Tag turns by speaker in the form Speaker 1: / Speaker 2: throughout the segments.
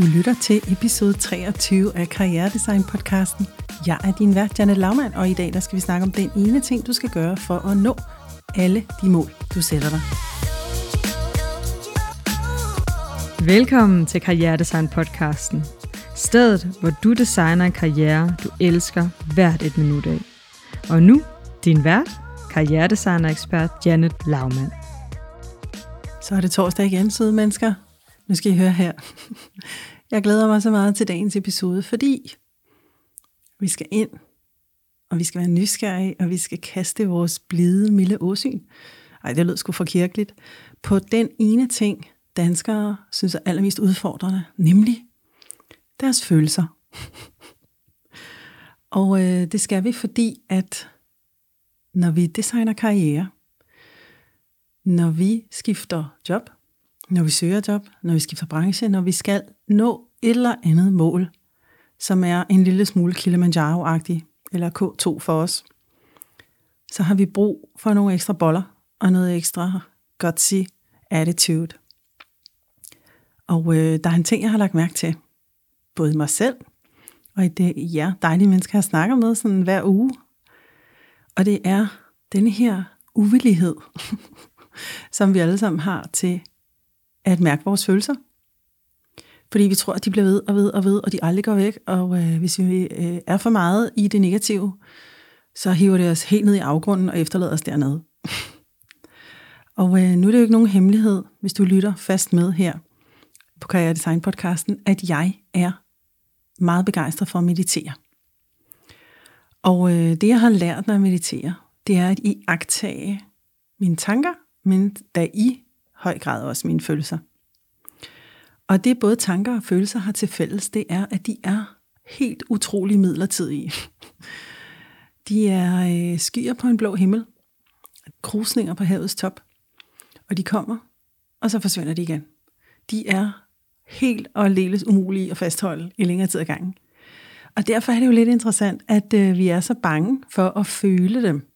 Speaker 1: Du lytter til episode 23 af Karrieredesign podcasten. Jeg er din vært, Janet Laumann, og i dag der skal vi snakke om den ene ting, du skal gøre for at nå alle de mål, du sætter dig.
Speaker 2: Velkommen til Karrieredesign podcasten. Stedet, hvor du designer en karriere, du elsker hvert et minut af. Og nu, din vært, karrieredesigner-ekspert Janet Laumann.
Speaker 1: Så er det torsdag igen, søde mennesker. Nu skal I høre her. Jeg glæder mig så meget til dagens episode, fordi vi skal ind, og vi skal være nysgerrige, og vi skal kaste vores blide, milde åsyn. Ej, det lød sgu for kirkeligt. På den ene ting, danskere synes er allermest udfordrende, nemlig deres følelser. og øh, det skal vi, fordi at når vi designer karriere, når vi skifter job, når vi søger job, når vi skifter branche, når vi skal nå et eller andet mål, som er en lille smule Kilimanjaro-agtig, eller K2 for os, så har vi brug for nogle ekstra boller og noget ekstra gutsy attitude. Og øh, der er en ting, jeg har lagt mærke til, både mig selv, og i det ja, dejlige mennesker, jeg snakker med sådan hver uge. Og det er denne her uvillighed, som vi alle sammen har til at mærke vores følelser. Fordi vi tror, at de bliver ved og ved og ved, og de aldrig går væk. Og øh, hvis vi øh, er for meget i det negative, så hiver det os helt ned i afgrunden og efterlader os dernede. og øh, nu er det jo ikke nogen hemmelighed, hvis du lytter fast med her på Karriere Design podcasten, at jeg er meget begejstret for at meditere. Og øh, det, jeg har lært, når jeg mediterer, det er at i agtage mine tanker, men da i høj grad også mine følelser. Og det både tanker og følelser har til fælles, det er, at de er helt utrolig midlertidige. De er øh, skyer på en blå himmel, krusninger på havets top, og de kommer, og så forsvinder de igen. De er helt og aldeles umulige at fastholde i længere tid ad gangen. Og derfor er det jo lidt interessant, at øh, vi er så bange for at føle dem,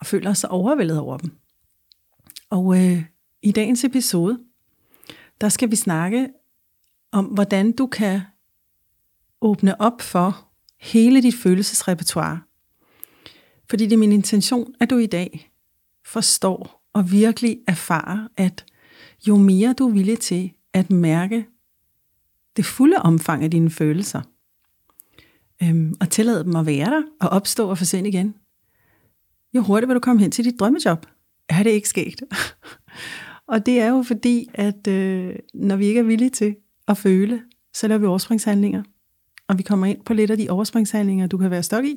Speaker 1: og føler os så overvældet over dem. Og øh, i dagens episode, der skal vi snakke om, hvordan du kan åbne op for hele dit følelsesrepertoire. Fordi det er min intention, at du i dag forstår og virkelig erfarer, at jo mere du er villig til at mærke det fulde omfang af dine følelser, øhm, og tillade dem at være der og opstå og forsvinde igen, jo hurtigere vil du komme hen til dit drømmejob. Er det ikke sket? Og det er jo fordi, at øh, når vi ikke er villige til at føle, så laver vi overspringshandlinger. Og vi kommer ind på lidt af de overspringshandlinger, du kan være stok i.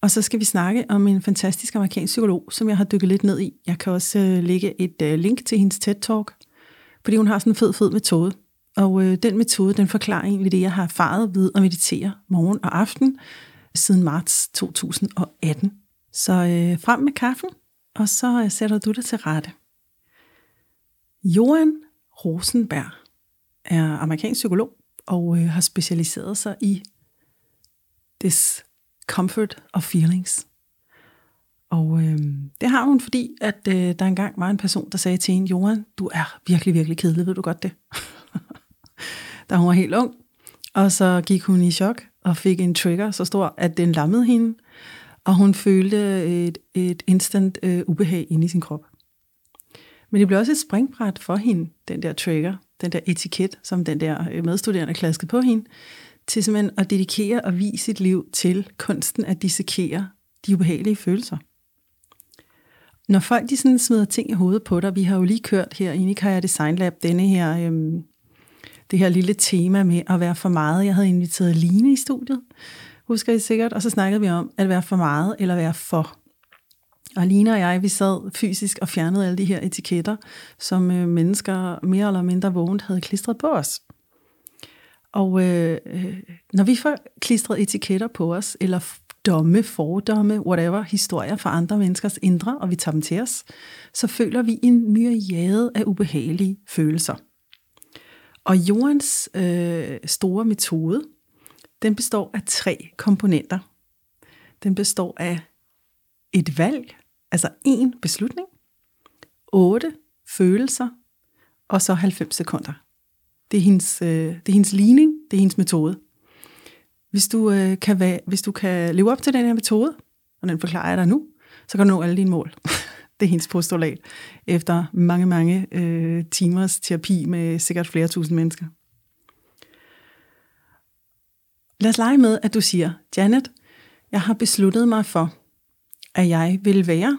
Speaker 1: Og så skal vi snakke om en fantastisk amerikansk psykolog, som jeg har dykket lidt ned i. Jeg kan også øh, lægge et øh, link til hendes TED-talk, fordi hun har sådan en fed, fed metode. Og øh, den metode, den forklarer egentlig det, jeg har erfaret ved at meditere morgen og aften siden marts 2018. Så øh, frem med kaffen, og så øh, sætter du dig til rette. Johan Rosenberg er amerikansk psykolog og øh, har specialiseret sig i discomfort of feelings. Og øh, det har hun, fordi at øh, der engang var en person, der sagde til hende, Johan, du er virkelig, virkelig kedelig, ved du godt det? da hun var helt ung. Og så gik hun i chok og fik en trigger så stor, at den lammede hende, og hun følte et, et instant øh, ubehag inde i sin krop. Men det blev også et springbræt for hende, den der trigger, den der etiket, som den der øh, medstuderende klaskede på hende, til simpelthen at dedikere og vise sit liv til kunsten at dissekere de ubehagelige følelser. Når folk de sådan smider ting i hovedet på dig, vi har jo lige kørt her i Karriere Design Lab denne her, øhm, det her lille tema med at være for meget. Jeg havde inviteret Line i studiet, husker I sikkert, og så snakkede vi om at være for meget eller være for. Og Lina og jeg, vi sad fysisk og fjernede alle de her etiketter, som øh, mennesker mere eller mindre vågent havde klistret på os. Og øh, øh når vi får klistret etiketter på os, eller domme, fordomme, whatever, historier fra andre menneskers indre, og vi tager dem til os, så føler vi en myriade af ubehagelige følelser. Og jordens øh, store metode, den består af tre komponenter. Den består af et valg, Altså en beslutning, otte følelser, og så 90 sekunder. Det er hendes, øh, det er hendes ligning, det er hendes metode. Hvis du, øh, kan være, hvis du kan leve op til den her metode, og den forklarer jeg dig nu, så kan du nå alle dine mål. det er hendes postulat, efter mange, mange øh, timers terapi med sikkert flere tusind mennesker. Lad os lege med, at du siger, Janet, jeg har besluttet mig for, at jeg vil være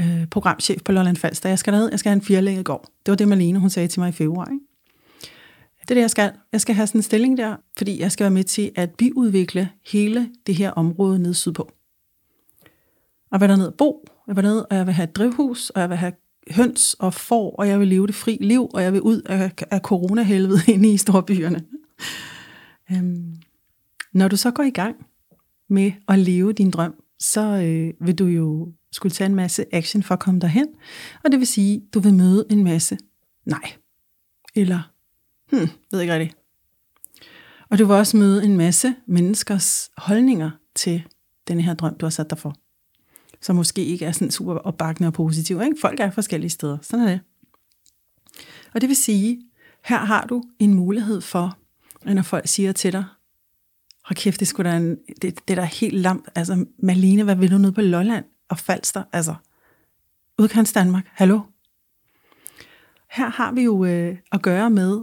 Speaker 1: øh, programchef på Lolland Falster. Jeg skal derhed, jeg skal have en firelænget gård. Det var det, Malene hun sagde til mig i februar. Ikke? Det er det, jeg skal. Jeg skal have sådan en stilling der, fordi jeg skal være med til at biudvikle hele det her område nede sydpå. Og være dernede og bo, jeg vil ned, og jeg vil have et drivhus, og jeg vil have høns og får, og jeg vil leve det fri liv, og jeg vil ud af, af coronahelvede inde i storbyerne. Øhm, når du så går i gang med at leve din drøm, så øh, vil du jo skulle tage en masse action for at komme derhen. Og det vil sige, du vil møde en masse nej. Eller, hmm, ved ikke rigtigt. Og du vil også møde en masse menneskers holdninger til den her drøm, du har sat dig for. Som måske ikke er sådan super opbakkende og positiv. Ikke? Folk er forskellige steder. Sådan er det. Og det vil sige, her har du en mulighed for, når folk siger til dig, hold kæft, det, skulle da en, det, det der er helt lamt. Altså, Malene, hvad vil du nede på Lolland? og Falster, altså udkants Danmark, hallo? Her har vi jo øh, at gøre med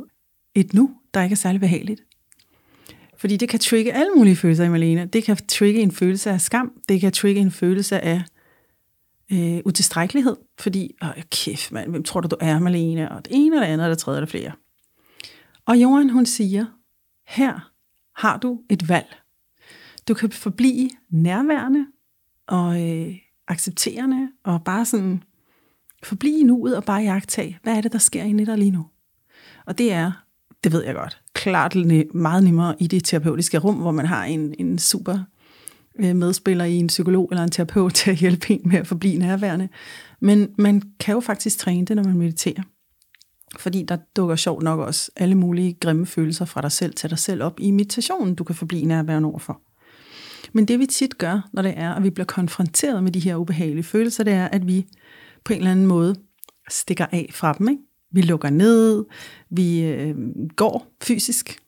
Speaker 1: et nu, der ikke er særlig behageligt. Fordi det kan trigge alle mulige følelser i Malene. Det kan trigge en følelse af skam, det kan trigge en følelse af øh, utilstrækkelighed, fordi, åh, kæft mand, hvem tror du, du er, Malene? Og det ene eller andet, der det tredje eller flere. Og Johan, hun siger, her har du et valg. Du kan forblive nærværende og øh, accepterende og bare sådan forblive i nuet og bare jagtage, hvad er det, der sker inde i dig lige nu? Og det er, det ved jeg godt, klart meget nemmere i det terapeutiske rum, hvor man har en, en super øh, medspiller i en psykolog eller en terapeut til at hjælpe en med at forblive nærværende. Men man kan jo faktisk træne det, når man mediterer. Fordi der dukker sjovt nok også alle mulige grimme følelser fra dig selv til dig selv op i meditationen, du kan forblive nærværende overfor. Men det vi tit gør, når det er, at vi bliver konfronteret med de her ubehagelige følelser, det er, at vi på en eller anden måde stikker af fra dem. Ikke? Vi lukker ned, vi øh, går fysisk.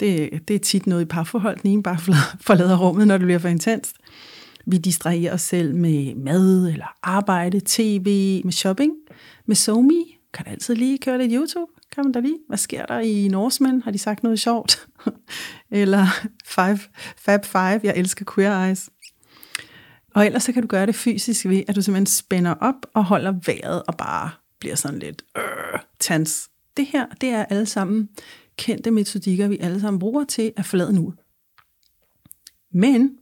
Speaker 1: Det, det er tit noget i parforhold, den ene bare forlader rummet, når det bliver for intenst. Vi distraherer os selv med mad, eller arbejde, tv, med shopping, med somi, kan altid lige køre lidt YouTube kan man da lige. Hvad sker der i Norsemen? Har de sagt noget sjovt? Eller five, Fab Five, jeg elsker Queer Eyes. Og ellers så kan du gøre det fysisk ved, at du simpelthen spænder op og holder vejret og bare bliver sådan lidt øh, tans. Det her, det er alle sammen kendte metodikker, vi alle sammen bruger til at forlade nu. Men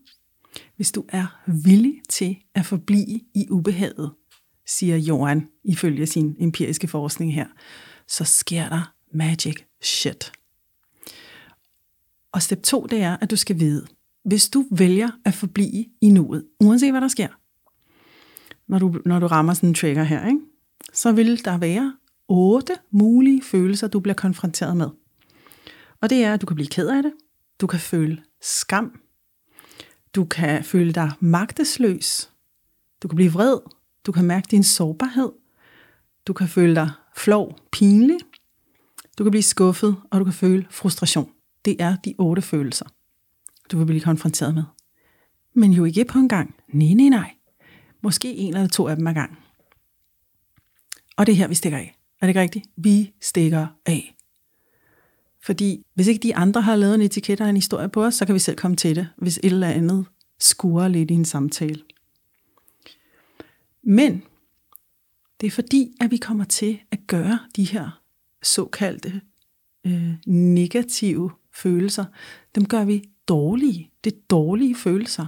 Speaker 1: hvis du er villig til at forblive i ubehaget, siger Johan ifølge sin empiriske forskning her, så sker der magic shit. Og step 2, det er, at du skal vide, hvis du vælger at forblive i nuet, uanset hvad der sker, når du, når du rammer sådan en trigger her, ikke? så vil der være otte mulige følelser, du bliver konfronteret med. Og det er, at du kan blive ked af det, du kan føle skam, du kan føle dig magtesløs, du kan blive vred, du kan mærke din sårbarhed, du kan føle dig flov, pinlig. Du kan blive skuffet, og du kan føle frustration. Det er de otte følelser, du vil blive konfronteret med. Men jo ikke på en gang. Nej, nej, nej. Måske en eller to af dem ad gang. Og det er her, vi stikker af. Er det ikke rigtigt? Vi stikker af. Fordi hvis ikke de andre har lavet en etiket og en historie på os, så kan vi selv komme til det, hvis et eller andet skurer lidt i en samtale. Men det er fordi, at vi kommer til at gøre de her såkaldte øh, negative følelser, dem gør vi dårlige. Det er dårlige følelser.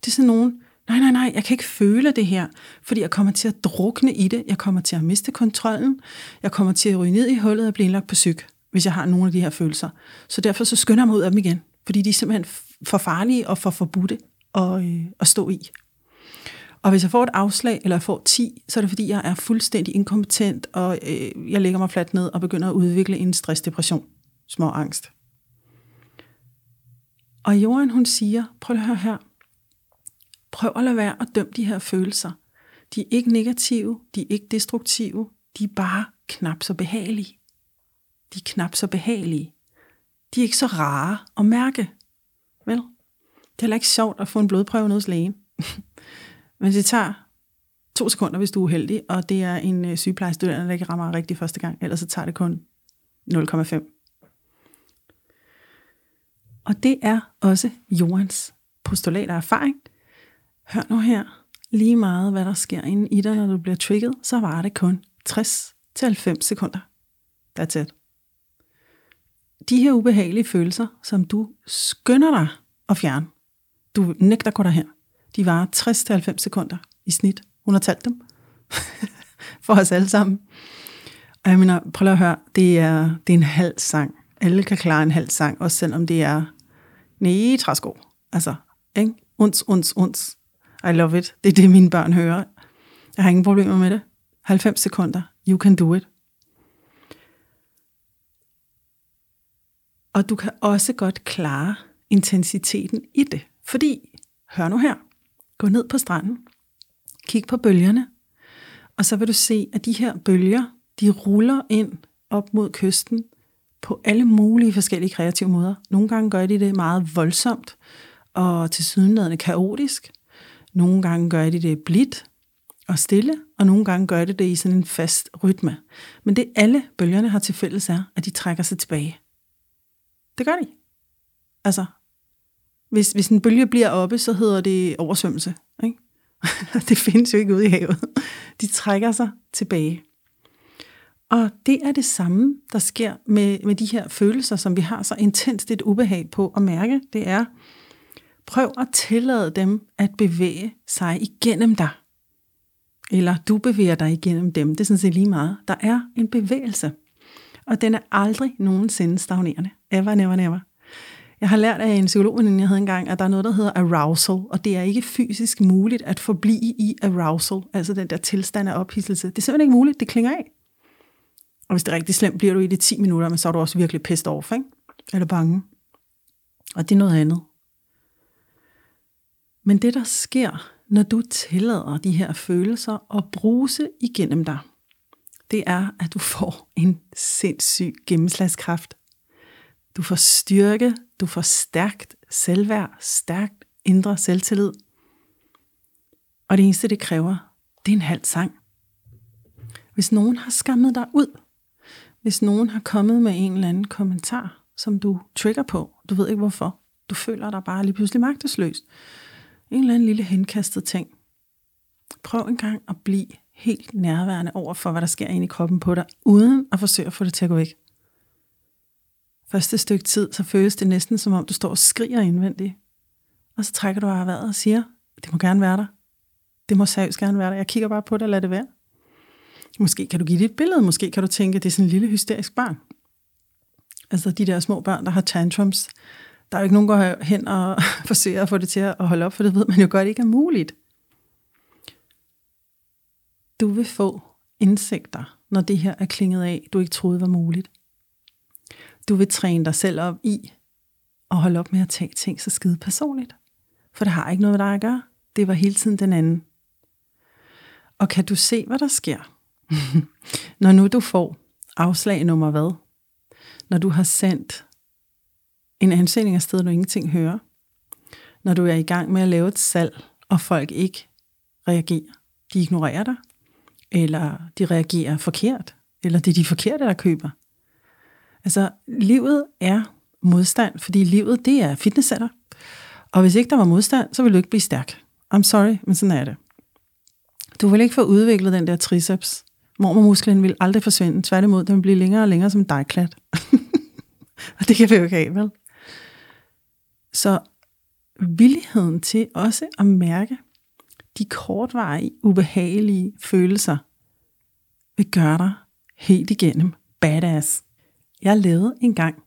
Speaker 1: Det er sådan nogen, nej, nej, nej, jeg kan ikke føle det her, fordi jeg kommer til at drukne i det, jeg kommer til at miste kontrollen, jeg kommer til at ryge ned i hullet og blive indlagt på syg, hvis jeg har nogle af de her følelser. Så derfor så skynder jeg mig ud af dem igen, fordi de er simpelthen for farlige og for forbudte at, øh, at stå i. Og hvis jeg får et afslag, eller jeg får 10, så er det fordi, jeg er fuldstændig inkompetent, og øh, jeg lægger mig fladt ned og begynder at udvikle en stressdepression, små angst. Og Joran, hun siger, prøv at høre her, prøv at lade være at dømme de her følelser. De er ikke negative, de er ikke destruktive, de er bare knap så behagelige. De er knap så behagelige. De er ikke så rare at mærke. Vel? Det er heller ikke sjovt at få en blodprøve nede hos lægen. Men det tager to sekunder, hvis du er uheldig, og det er en øh, sygeplejestuderende, der ikke rammer rigtig første gang, ellers så tager det kun 0,5. Og det er også Jorans postulat og erfaring. Hør nu her, lige meget hvad der sker inden i dig, når du bliver trigget, så var det kun 60-90 sekunder. That's it. De her ubehagelige følelser, som du skynder dig at fjerne, du nægter gå derhen, de var 60-90 sekunder i snit. Hun har talt dem for os alle sammen. Og jeg mener, prøv at høre, det er, det er en halv sang. Alle kan klare en halv sang, også selvom det er nej, træsko. Altså, ikke? Uns, uns, uns. I love it. Det er det, mine børn hører. Jeg har ingen problemer med det. 90 sekunder. You can do it. Og du kan også godt klare intensiteten i det. Fordi, hør nu her, gå ned på stranden, kig på bølgerne, og så vil du se, at de her bølger, de ruller ind op mod kysten på alle mulige forskellige kreative måder. Nogle gange gør de det meget voldsomt og til sydenladende kaotisk. Nogle gange gør de det blidt og stille, og nogle gange gør de det i sådan en fast rytme. Men det alle bølgerne har til fælles er, at de trækker sig tilbage. Det gør de. Altså, hvis, hvis en bølge bliver oppe, så hedder det oversvømmelse. Ikke? det findes jo ikke ude i havet. De trækker sig tilbage. Og det er det samme, der sker med, med de her følelser, som vi har så intenst et ubehag på at mærke. Det er, prøv at tillade dem at bevæge sig igennem dig. Eller du bevæger dig igennem dem. Det er sådan set lige meget. Der er en bevægelse. Og den er aldrig nogensinde stagnerende. Ever, never, never. Jeg har lært af en psykolog, jeg havde engang, at der er noget, der hedder arousal, og det er ikke fysisk muligt at forblive i arousal, altså den der tilstand af ophidselse. Det er simpelthen ikke muligt, det klinger af. Og hvis det er rigtig slemt, bliver du i det 10 minutter, men så er du også virkelig pissed off, ikke? Eller bange. Og det er noget andet. Men det, der sker, når du tillader de her følelser at bruse igennem dig, det er, at du får en sindssyg gennemslagskraft. Du får styrke, du får stærkt selvværd, stærkt indre selvtillid. Og det eneste, det kræver, det er en halv sang. Hvis nogen har skammet dig ud, hvis nogen har kommet med en eller anden kommentar, som du trigger på, du ved ikke hvorfor, du føler dig bare lige pludselig magtesløs, en eller anden lille henkastet ting. Prøv en gang at blive helt nærværende over for, hvad der sker inde i kroppen på dig, uden at forsøge at få det til at gå væk. Første stykke tid, så føles det næsten som om, du står og skriger indvendigt. Og så trækker du af vejret og siger, det må gerne være der. Det må seriøst gerne være der. Jeg kigger bare på det og lader det være. Måske kan du give det et billede, måske kan du tænke, at det er sådan en lille hysterisk barn. Altså de der små børn, der har tantrums. Der er jo ikke nogen, der går hen og forsøger at få det til at holde op, for det ved man jo godt ikke er muligt. Du vil få indsigter, når det her er klinget af, du ikke troede var muligt. Du vil træne dig selv op i at holde op med at tage ting så skide personligt. For det har ikke noget med dig at gøre. Det var hele tiden den anden. Og kan du se, hvad der sker, Når nu du får afslag nummer hvad? Når du har sendt en ansøgning afsted, du ingenting hører. Når du er i gang med at lave et salg, og folk ikke reagerer. De ignorerer dig. Eller de reagerer forkert. Eller det er de forkerte, der køber. Altså, livet er modstand, fordi livet, det er fitnesscenter. Og hvis ikke der var modstand, så ville du ikke blive stærk. I'm sorry, men sådan er det. Du vil ikke få udviklet den der triceps, Mormormusklen vil aldrig forsvinde. Tværtimod, den vil blive længere og længere som en dejklat. og det kan vi jo ikke have, vel? Så villigheden til også at mærke de kortvarige, ubehagelige følelser, vil gøre dig helt igennem badass. Jeg lavede engang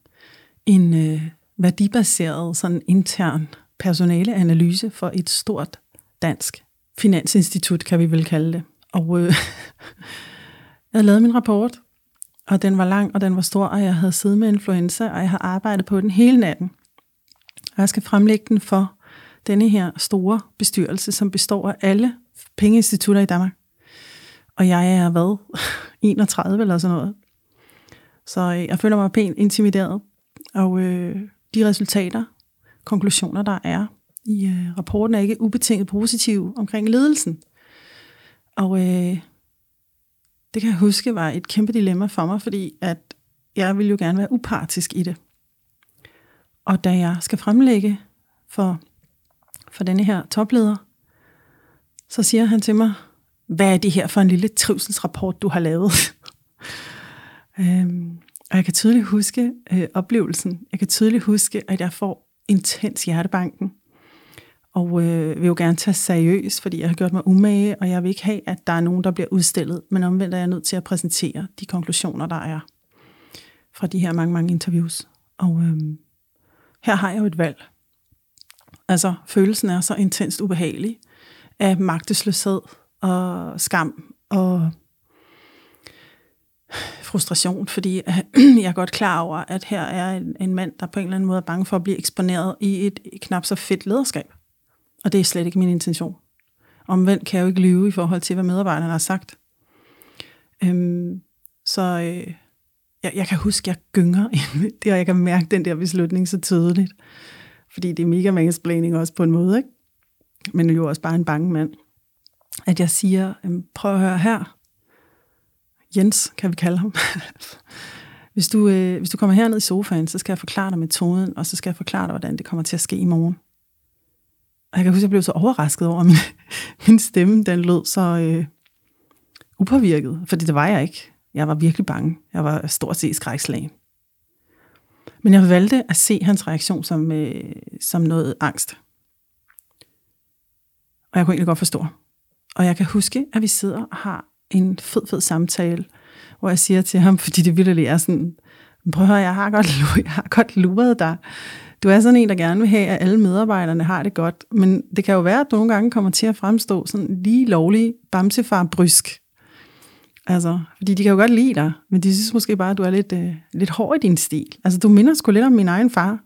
Speaker 1: en øh, værdibaseret, sådan intern personaleanalyse for et stort dansk finansinstitut, kan vi vel kalde det. Og øh, Jeg havde lavet min rapport, og den var lang, og den var stor, og jeg havde siddet med influenza, og jeg har arbejdet på den hele natten. Og jeg skal fremlægge den for denne her store bestyrelse, som består af alle pengeinstitutter i Danmark. Og jeg er hvad? 31 eller sådan noget. Så øh, jeg føler mig pænt intimideret. Og øh, de resultater, konklusioner, der er i øh, rapporten, er ikke ubetinget positive omkring ledelsen. Og øh, det kan jeg huske var et kæmpe dilemma for mig, fordi at jeg vil jo gerne være upartisk i det. Og da jeg skal fremlægge for, for denne her topleder, så siger han til mig, hvad er det her for en lille trivselsrapport, du har lavet? Øhm, og jeg kan tydeligt huske øh, oplevelsen. Jeg kan tydeligt huske, at jeg får intens hjertebanken. Og øh, vil jo gerne tage seriøst, fordi jeg har gjort mig umage, og jeg vil ikke have, at der er nogen, der bliver udstillet. Men omvendt er jeg nødt til at præsentere de konklusioner, der er fra de her mange, mange interviews. Og øh, her har jeg jo et valg. Altså, følelsen er så intenst ubehagelig af magtesløshed og skam og frustration, fordi jeg er godt klar over, at her er en, en mand, der på en eller anden måde er bange for at blive eksponeret i et knap så fedt lederskab. Og det er slet ikke min intention. Omvendt kan jeg jo ikke lyve i forhold til, hvad medarbejderne har sagt. Øhm, så øh, jeg, jeg kan huske, at jeg gynger det, og jeg kan mærke den der beslutning så tydeligt. Fordi det er mega mansplaining også på en måde, ikke? Men jo også bare en bange mand. At jeg siger, øhm, prøv at høre her. Jens, kan vi kalde ham. hvis, du, øh, hvis du kommer herned i sofaen, så skal jeg forklare dig metoden, og så skal jeg forklare dig, hvordan det kommer til at ske i morgen. Og jeg kan huske, at jeg blev så overrasket over, at min, min stemme den lød så øh, upåvirket, fordi det var jeg ikke. Jeg var virkelig bange. Jeg var stort set skrækslagen. Men jeg valgte at se hans reaktion som, øh, som noget angst. Og jeg kunne egentlig godt forstå. Og jeg kan huske, at vi sidder og har en fed, fed samtale, hvor jeg siger til ham, fordi det virkelig er sådan, prøv at høre, jeg har godt, jeg har godt luret dig. Du er sådan en, der gerne vil have, at alle medarbejderne har det godt, men det kan jo være, at du nogle gange kommer til at fremstå sådan lige lovlig bamsefar brysk. Altså, fordi de kan jo godt lide dig, men de synes måske bare, at du er lidt, øh, lidt hård i din stil. Altså, du minder sgu lidt om min egen far.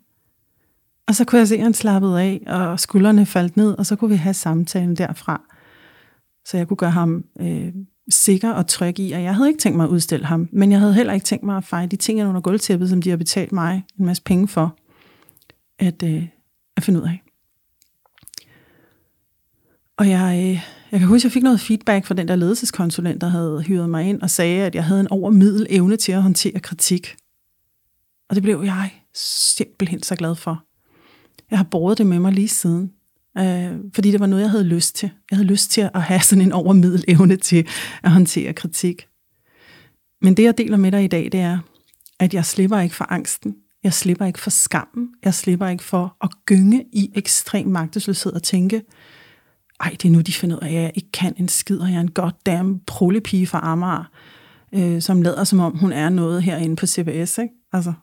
Speaker 1: Og så kunne jeg se, at han slappede af, og skuldrene faldt ned, og så kunne vi have samtalen derfra. Så jeg kunne gøre ham øh, sikker og tryg i, at jeg havde ikke tænkt mig at udstille ham, men jeg havde heller ikke tænkt mig at fejre de ting under gulvtæppet, som de har betalt mig en masse penge for at, øh, at finde ud af. Og jeg, øh, jeg kan huske, at jeg fik noget feedback fra den der ledelseskonsulent, der havde hyret mig ind og sagde, at jeg havde en overmiddel evne til at håndtere kritik. Og det blev jeg simpelthen så glad for. Jeg har båret det med mig lige siden. Øh, fordi det var noget, jeg havde lyst til. Jeg havde lyst til at have sådan en overmiddel evne til at håndtere kritik. Men det, jeg deler med dig i dag, det er, at jeg slipper ikke for angsten. Jeg slipper ikke for skammen. Jeg slipper ikke for at gynge i ekstrem magtesløshed og tænke, ej, det er nu, de finder ud af, at jeg ikke kan en skid, og jeg er en goddamn prullepige fra Amager, øh, som lader som om, hun er noget herinde på CBS, ikke? Altså,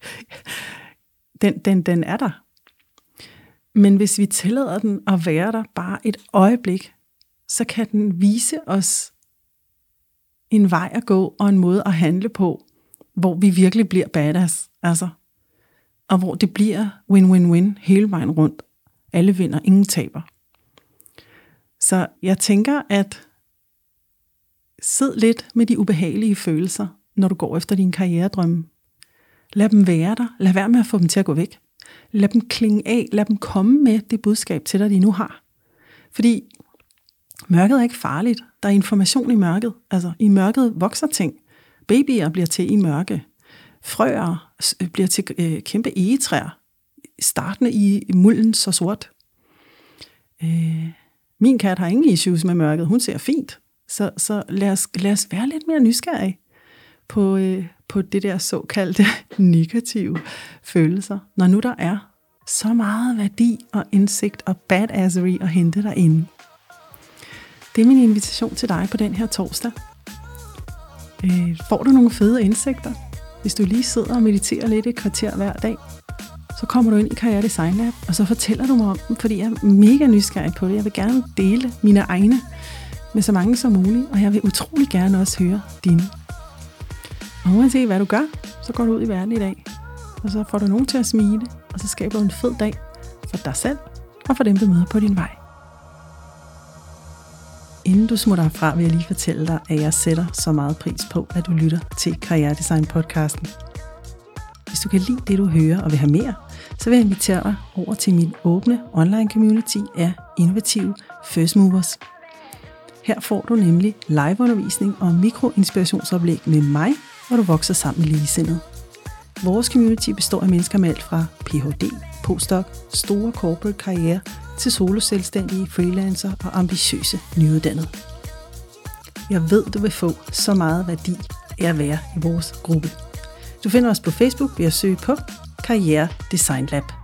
Speaker 1: den, den, den er der. Men hvis vi tillader den at være der bare et øjeblik, så kan den vise os en vej at gå og en måde at handle på, hvor vi virkelig bliver badass. Altså, og hvor det bliver win-win-win hele vejen rundt. Alle vinder, ingen taber. Så jeg tænker, at sid lidt med de ubehagelige følelser, når du går efter din karrieredrømme. Lad dem være der. Lad være med at få dem til at gå væk. Lad dem klinge af. Lad dem komme med det budskab til dig, de nu har. Fordi mørket er ikke farligt. Der er information i mørket. Altså, i mørket vokser ting. Babyer bliver til i mørke. Frøer øh, bliver til øh, kæmpe egetræer. Startende i mulden så sort. Øh, min kat har ingen issues med mørket. Hun ser fint. Så, så lad, os, lad os være lidt mere nysgerrige på, øh, på det der såkaldte negative følelser, når nu der er så meget værdi og indsigt og badassery at hente derinde. Det er min invitation til dig på den her torsdag. Øh, får du nogle fede indsigter, hvis du lige sidder og mediterer lidt et kvarter hver dag, så kommer du ind i Karriere Design Lab, og så fortæller du mig om dem, fordi jeg er mega nysgerrig på det. Jeg vil gerne dele mine egne med så mange som muligt, og jeg vil utrolig gerne også høre dine. Og uanset hvad du gør, så går du ud i verden i dag, og så får du nogen til at smile, og så skaber du en fed dag for dig selv og for dem, du møder på din vej. Inden du smutter herfra, vil jeg lige fortælle dig, at jeg sætter så meget pris på, at du lytter til Karriere Design podcasten. Hvis du kan lide det, du hører og vil have mere, så vil jeg invitere dig over til min åbne online community af innovative first movers. Her får du nemlig liveundervisning og mikroinspirationsoplæg med mig, hvor du vokser sammen med ligesindede. Vores community består af mennesker med alt fra Ph.D., postdoc, store corporate karriere til soloselvstændige, freelancer og ambitiøse nyuddannede. Jeg ved, du vil få så meget værdi af at være i vores gruppe. Du finder os på Facebook ved at søge på Karriere Design Lab.